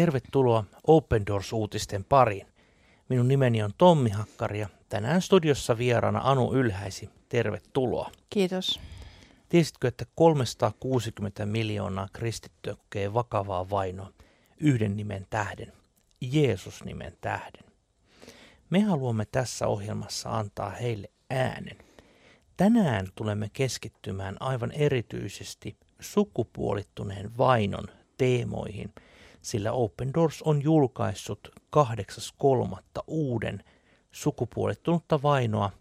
Tervetuloa Open Doors-uutisten pariin. Minun nimeni on Tommi Hakkari ja tänään studiossa vieraana Anu Ylhäisi. Tervetuloa. Kiitos. Tiesitkö, että 360 miljoonaa kristittyä kokee vakavaa vainoa yhden nimen tähden, Jeesus-nimen tähden? Me haluamme tässä ohjelmassa antaa heille äänen. Tänään tulemme keskittymään aivan erityisesti sukupuolittuneen vainon teemoihin, sillä Open Doors on julkaissut 8.3. uuden sukupuolittunutta vainoa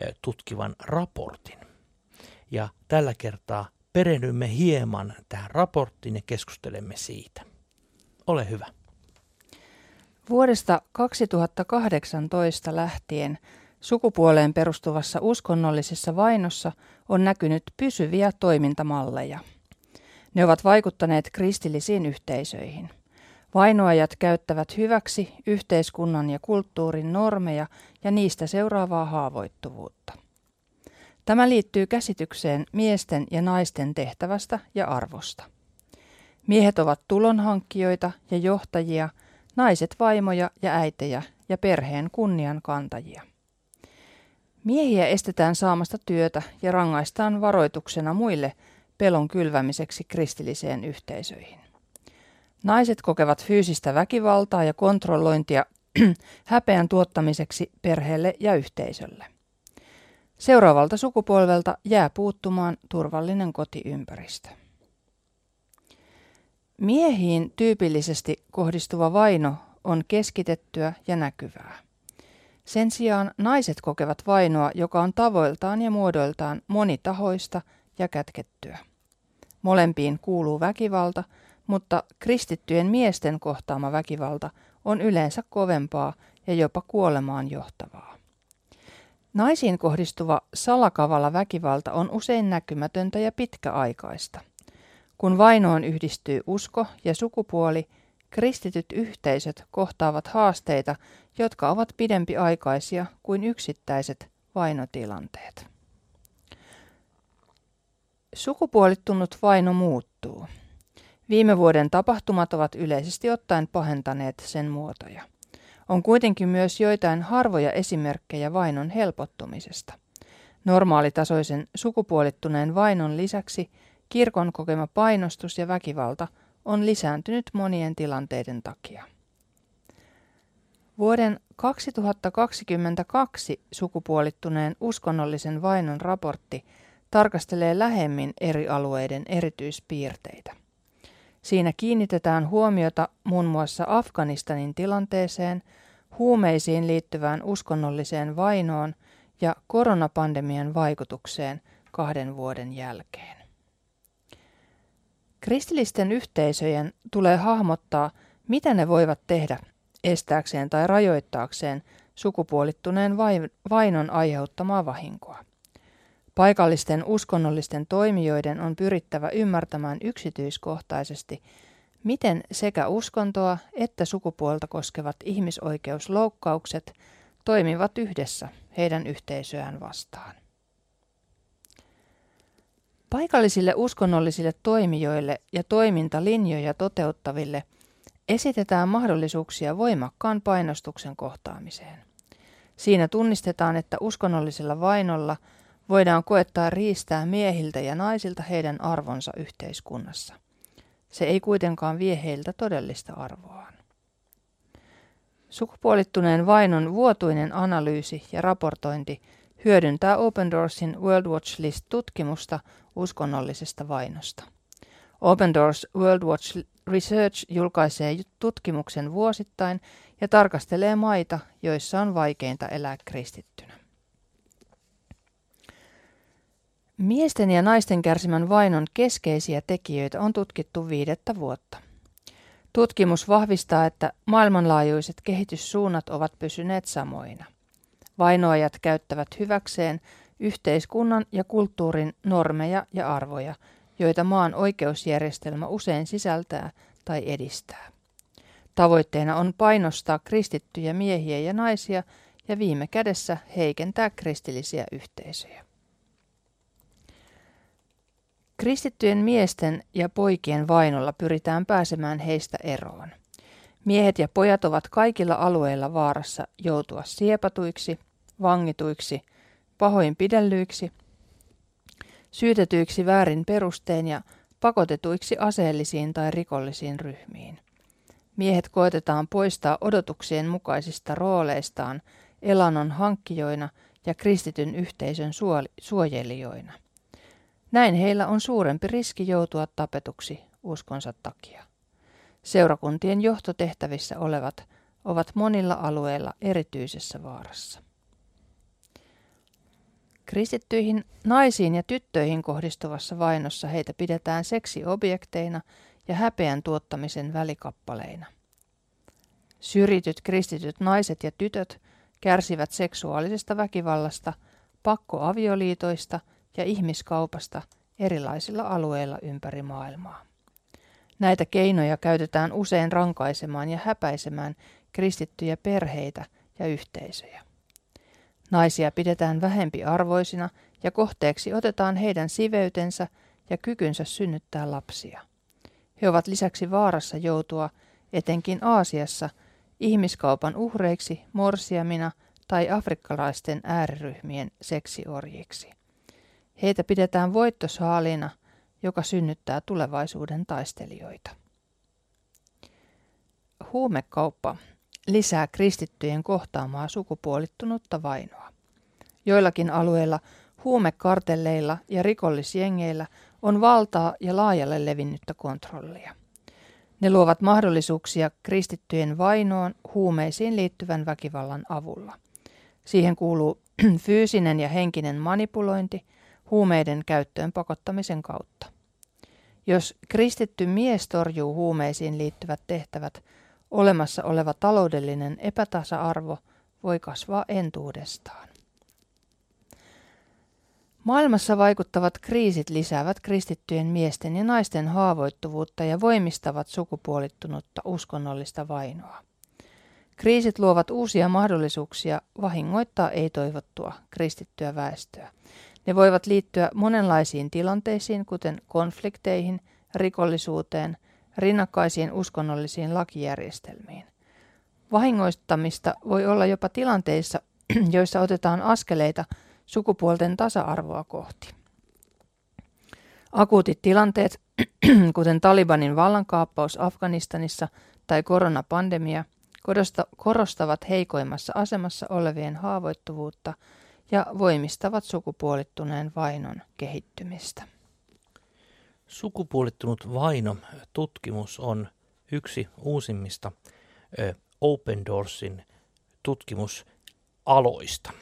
eh, tutkivan raportin. Ja tällä kertaa perehdymme hieman tähän raporttiin ja keskustelemme siitä. Ole hyvä. Vuodesta 2018 lähtien sukupuoleen perustuvassa uskonnollisessa vainossa on näkynyt pysyviä toimintamalleja. Ne ovat vaikuttaneet kristillisiin yhteisöihin. Vainoajat käyttävät hyväksi yhteiskunnan ja kulttuurin normeja ja niistä seuraavaa haavoittuvuutta. Tämä liittyy käsitykseen miesten ja naisten tehtävästä ja arvosta. Miehet ovat tulonhankkijoita ja johtajia, naiset vaimoja ja äitejä ja perheen kunnian kantajia. Miehiä estetään saamasta työtä ja rangaistaan varoituksena muille pelon kylvämiseksi kristilliseen yhteisöihin. Naiset kokevat fyysistä väkivaltaa ja kontrollointia häpeän tuottamiseksi perheelle ja yhteisölle. Seuraavalta sukupolvelta jää puuttumaan turvallinen kotiympäristö. Miehiin tyypillisesti kohdistuva vaino on keskitettyä ja näkyvää. Sen sijaan naiset kokevat vainoa, joka on tavoiltaan ja muodoiltaan monitahoista ja kätkettyä. Molempiin kuuluu väkivalta, mutta kristittyjen miesten kohtaama väkivalta on yleensä kovempaa ja jopa kuolemaan johtavaa. Naisiin kohdistuva salakavalla väkivalta on usein näkymätöntä ja pitkäaikaista. Kun vainoon yhdistyy usko ja sukupuoli, kristityt yhteisöt kohtaavat haasteita, jotka ovat pidempiaikaisia kuin yksittäiset vainotilanteet. Sukupuolittunut vaino muuttuu. Viime vuoden tapahtumat ovat yleisesti ottaen pahentaneet sen muotoja. On kuitenkin myös joitain harvoja esimerkkejä vainon helpottumisesta. Normaalitasoisen sukupuolittuneen vainon lisäksi kirkon kokema painostus ja väkivalta on lisääntynyt monien tilanteiden takia. Vuoden 2022 sukupuolittuneen uskonnollisen vainon raportti tarkastelee lähemmin eri alueiden erityispiirteitä. Siinä kiinnitetään huomiota muun muassa Afganistanin tilanteeseen, huumeisiin liittyvään uskonnolliseen vainoon ja koronapandemian vaikutukseen kahden vuoden jälkeen. Kristillisten yhteisöjen tulee hahmottaa, mitä ne voivat tehdä estääkseen tai rajoittaakseen sukupuolittuneen vainon aiheuttamaa vahinkoa. Paikallisten uskonnollisten toimijoiden on pyrittävä ymmärtämään yksityiskohtaisesti, miten sekä uskontoa että sukupuolta koskevat ihmisoikeusloukkaukset toimivat yhdessä heidän yhteisöään vastaan. Paikallisille uskonnollisille toimijoille ja toimintalinjoja toteuttaville esitetään mahdollisuuksia voimakkaan painostuksen kohtaamiseen. Siinä tunnistetaan, että uskonnollisella vainolla – voidaan koettaa riistää miehiltä ja naisilta heidän arvonsa yhteiskunnassa. Se ei kuitenkaan vie heiltä todellista arvoaan. Sukupuolittuneen vainon vuotuinen analyysi ja raportointi hyödyntää Open Doorsin World Watch List-tutkimusta uskonnollisesta vainosta. Open Doors World Watch Research julkaisee tutkimuksen vuosittain ja tarkastelee maita, joissa on vaikeinta elää kristittynä. Miesten ja naisten kärsimän vainon keskeisiä tekijöitä on tutkittu viidettä vuotta. Tutkimus vahvistaa, että maailmanlaajuiset kehityssuunnat ovat pysyneet samoina. Vainoajat käyttävät hyväkseen yhteiskunnan ja kulttuurin normeja ja arvoja, joita maan oikeusjärjestelmä usein sisältää tai edistää. Tavoitteena on painostaa kristittyjä miehiä ja naisia ja viime kädessä heikentää kristillisiä yhteisöjä. Kristittyjen miesten ja poikien vainolla pyritään pääsemään heistä eroon. Miehet ja pojat ovat kaikilla alueilla vaarassa joutua siepatuiksi, vangituiksi, pahoinpidellyiksi, syytetyiksi väärin perustein ja pakotetuiksi aseellisiin tai rikollisiin ryhmiin. Miehet koetetaan poistaa odotuksien mukaisista rooleistaan elannon hankkijoina ja kristityn yhteisön suojelijoina. Näin heillä on suurempi riski joutua tapetuksi uskonsa takia. Seurakuntien johtotehtävissä olevat ovat monilla alueilla erityisessä vaarassa. Kristittyihin naisiin ja tyttöihin kohdistuvassa vainossa heitä pidetään seksiobjekteina ja häpeän tuottamisen välikappaleina. Syrjityt kristityt naiset ja tytöt kärsivät seksuaalisesta väkivallasta, pakkoavioliitoista ja ihmiskaupasta erilaisilla alueilla ympäri maailmaa. Näitä keinoja käytetään usein rankaisemaan ja häpäisemään kristittyjä perheitä ja yhteisöjä. Naisia pidetään vähempiarvoisina ja kohteeksi otetaan heidän siveytensä ja kykynsä synnyttää lapsia. He ovat lisäksi vaarassa joutua, etenkin Aasiassa, ihmiskaupan uhreiksi, morsiamina tai afrikkalaisten ääriryhmien seksiorjiksi. Heitä pidetään voittosaalina, joka synnyttää tulevaisuuden taistelijoita. Huumekauppa lisää kristittyjen kohtaamaa sukupuolittunutta vainoa. Joillakin alueilla huumekartelleilla ja rikollisjengeillä on valtaa ja laajalle levinnyttä kontrollia. Ne luovat mahdollisuuksia kristittyjen vainoon huumeisiin liittyvän väkivallan avulla. Siihen kuuluu fyysinen ja henkinen manipulointi huumeiden käyttöön pakottamisen kautta. Jos kristitty mies torjuu huumeisiin liittyvät tehtävät, olemassa oleva taloudellinen epätasa-arvo voi kasvaa entuudestaan. Maailmassa vaikuttavat kriisit lisäävät kristittyjen miesten ja naisten haavoittuvuutta ja voimistavat sukupuolittunutta uskonnollista vainoa. Kriisit luovat uusia mahdollisuuksia vahingoittaa ei-toivottua kristittyä väestöä. Ne voivat liittyä monenlaisiin tilanteisiin, kuten konflikteihin, rikollisuuteen, rinnakkaisiin uskonnollisiin lakijärjestelmiin. Vahingoistamista voi olla jopa tilanteissa, joissa otetaan askeleita sukupuolten tasa-arvoa kohti. Akuutit tilanteet, kuten Talibanin vallankaappaus Afganistanissa tai koronapandemia, korostavat heikoimmassa asemassa olevien haavoittuvuutta ja voimistavat sukupuolittuneen vainon kehittymistä. Sukupuolittunut vaino tutkimus on yksi uusimmista Open Doorsin tutkimusaloista.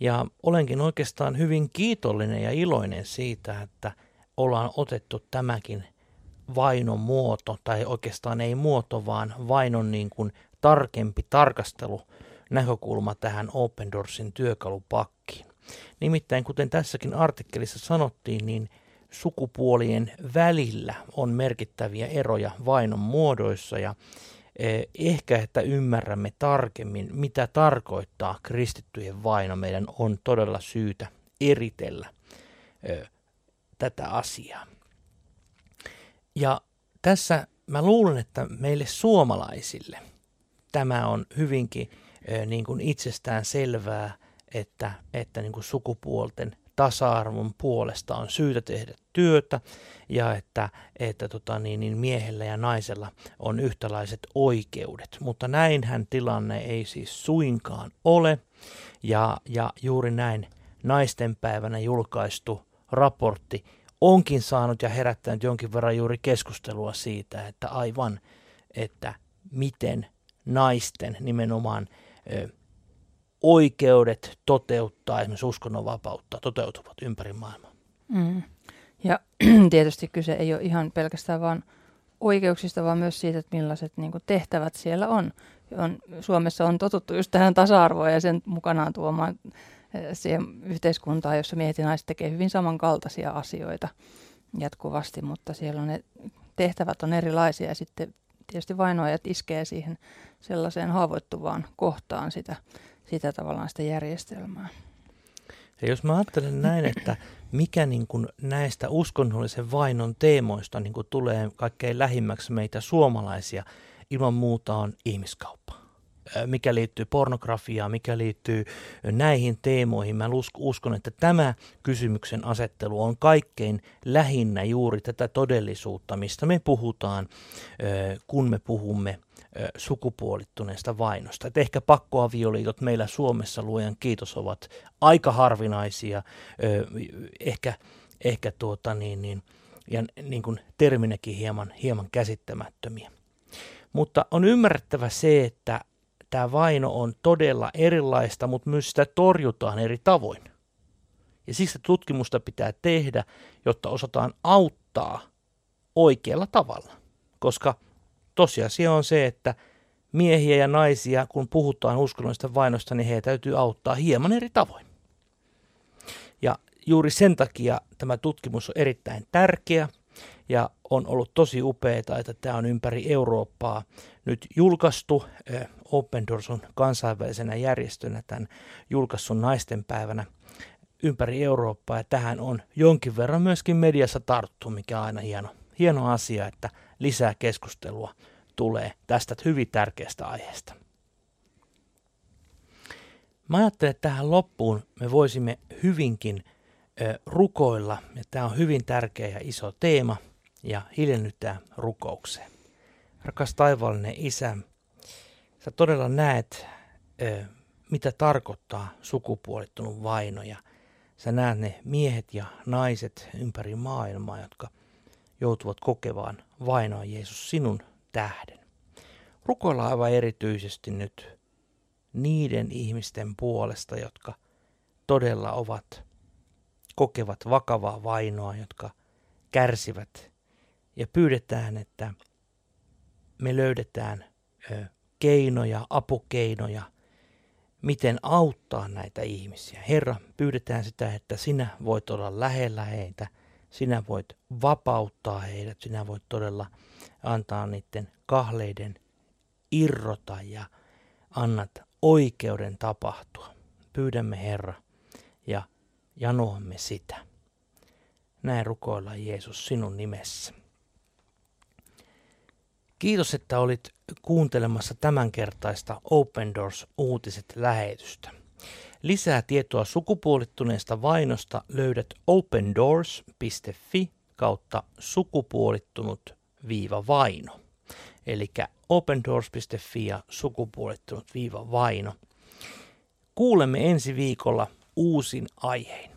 Ja olenkin oikeastaan hyvin kiitollinen ja iloinen siitä, että ollaan otettu tämäkin vainon muoto, tai oikeastaan ei muoto, vaan vainon niin kuin tarkempi tarkastelu näkökulma tähän Open Doorsin työkalupakkiin. Nimittäin kuten tässäkin artikkelissa sanottiin, niin sukupuolien välillä on merkittäviä eroja vainon muodoissa ja Eh, ehkä, että ymmärrämme tarkemmin, mitä tarkoittaa kristittyjen vaino. Meidän on todella syytä eritellä eh, tätä asiaa. Ja tässä mä luulen, että meille suomalaisille tämä on hyvinkin niin kuin itsestään selvää, että, että niin kuin sukupuolten tasa-arvon puolesta on syytä tehdä työtä ja että, että tota niin, niin miehellä ja naisella on yhtälaiset oikeudet. Mutta näinhän tilanne ei siis suinkaan ole ja, ja juuri näin naisten päivänä julkaistu raportti onkin saanut ja herättänyt jonkin verran juuri keskustelua siitä, että aivan, että miten naisten nimenomaan oikeudet toteuttaa esimerkiksi uskonnonvapautta toteutuvat ympäri maailmaa. Mm. Ja tietysti kyse ei ole ihan pelkästään vain oikeuksista, vaan myös siitä, että millaiset niin kuin, tehtävät siellä on. on. Suomessa on totuttu just tähän tasa-arvoon ja sen mukanaan tuomaan siihen yhteiskuntaan, jossa miehet ja naiset tekevät hyvin samankaltaisia asioita jatkuvasti, mutta siellä on ne tehtävät on erilaisia ja sitten tietysti vainoajat iskee siihen sellaiseen haavoittuvaan kohtaan sitä sitä tavallaan sitä järjestelmää. Ja jos mä ajattelen näin, että mikä niin kuin näistä uskonnollisen vainon teemoista niin kuin tulee kaikkein lähimmäksi meitä suomalaisia, ilman muuta on ihmiskauppa. Mikä liittyy pornografiaan, mikä liittyy näihin teemoihin. Mä uskon, että tämä kysymyksen asettelu on kaikkein lähinnä juuri tätä todellisuutta, mistä me puhutaan, kun me puhumme sukupuolittuneesta vainosta. Et ehkä pakkoavioliitot meillä Suomessa, luojan kiitos, ovat aika harvinaisia, ehkä, ehkä tuota niin, niin, ja niin kuin terminäkin hieman, hieman käsittämättömiä. Mutta on ymmärrettävä se, että tämä vaino on todella erilaista, mutta myös sitä torjutaan eri tavoin. Ja siksi tutkimusta pitää tehdä, jotta osataan auttaa oikealla tavalla. Koska tosiasia on se, että miehiä ja naisia, kun puhutaan uskonnollisesta vainosta, niin heitä täytyy auttaa hieman eri tavoin. Ja juuri sen takia tämä tutkimus on erittäin tärkeä ja on ollut tosi upeaa, että tämä on ympäri Eurooppaa nyt julkaistu. Open Doors on kansainvälisenä järjestönä tämän julkaissut naisten päivänä ympäri Eurooppaa ja tähän on jonkin verran myöskin mediassa tarttu, mikä on aina hieno, hieno asia, että lisää keskustelua tulee tästä hyvin tärkeästä aiheesta. Mä ajattelen, että tähän loppuun me voisimme hyvinkin rukoilla, ja tämä on hyvin tärkeä ja iso teema, ja hiljennytään rukoukseen. Rakas taivaallinen Isä, sä todella näet, mitä tarkoittaa sukupuolittunut vaino, ja sä näet ne miehet ja naiset ympäri maailmaa, jotka joutuvat kokevaan vainoa Jeesus sinun tähden. Rukoilla aivan erityisesti nyt niiden ihmisten puolesta, jotka todella ovat, kokevat vakavaa vainoa, jotka kärsivät. Ja pyydetään, että me löydetään keinoja, apukeinoja, miten auttaa näitä ihmisiä. Herra, pyydetään sitä, että sinä voit olla lähellä heitä, sinä voit vapauttaa heidät, sinä voit todella antaa niiden kahleiden irrota ja annat oikeuden tapahtua. Pyydämme Herra ja janoamme sitä. Näin rukoillaan Jeesus sinun nimessä. Kiitos, että olit kuuntelemassa tämänkertaista Open Doors uutiset lähetystä. Lisää tietoa sukupuolittuneesta vainosta löydät opendoors.fi kautta sukupuolittunut viiva vaino. Eli opendoors.fi ja sukupuolittunut viiva vaino. Kuulemme ensi viikolla uusin aihein.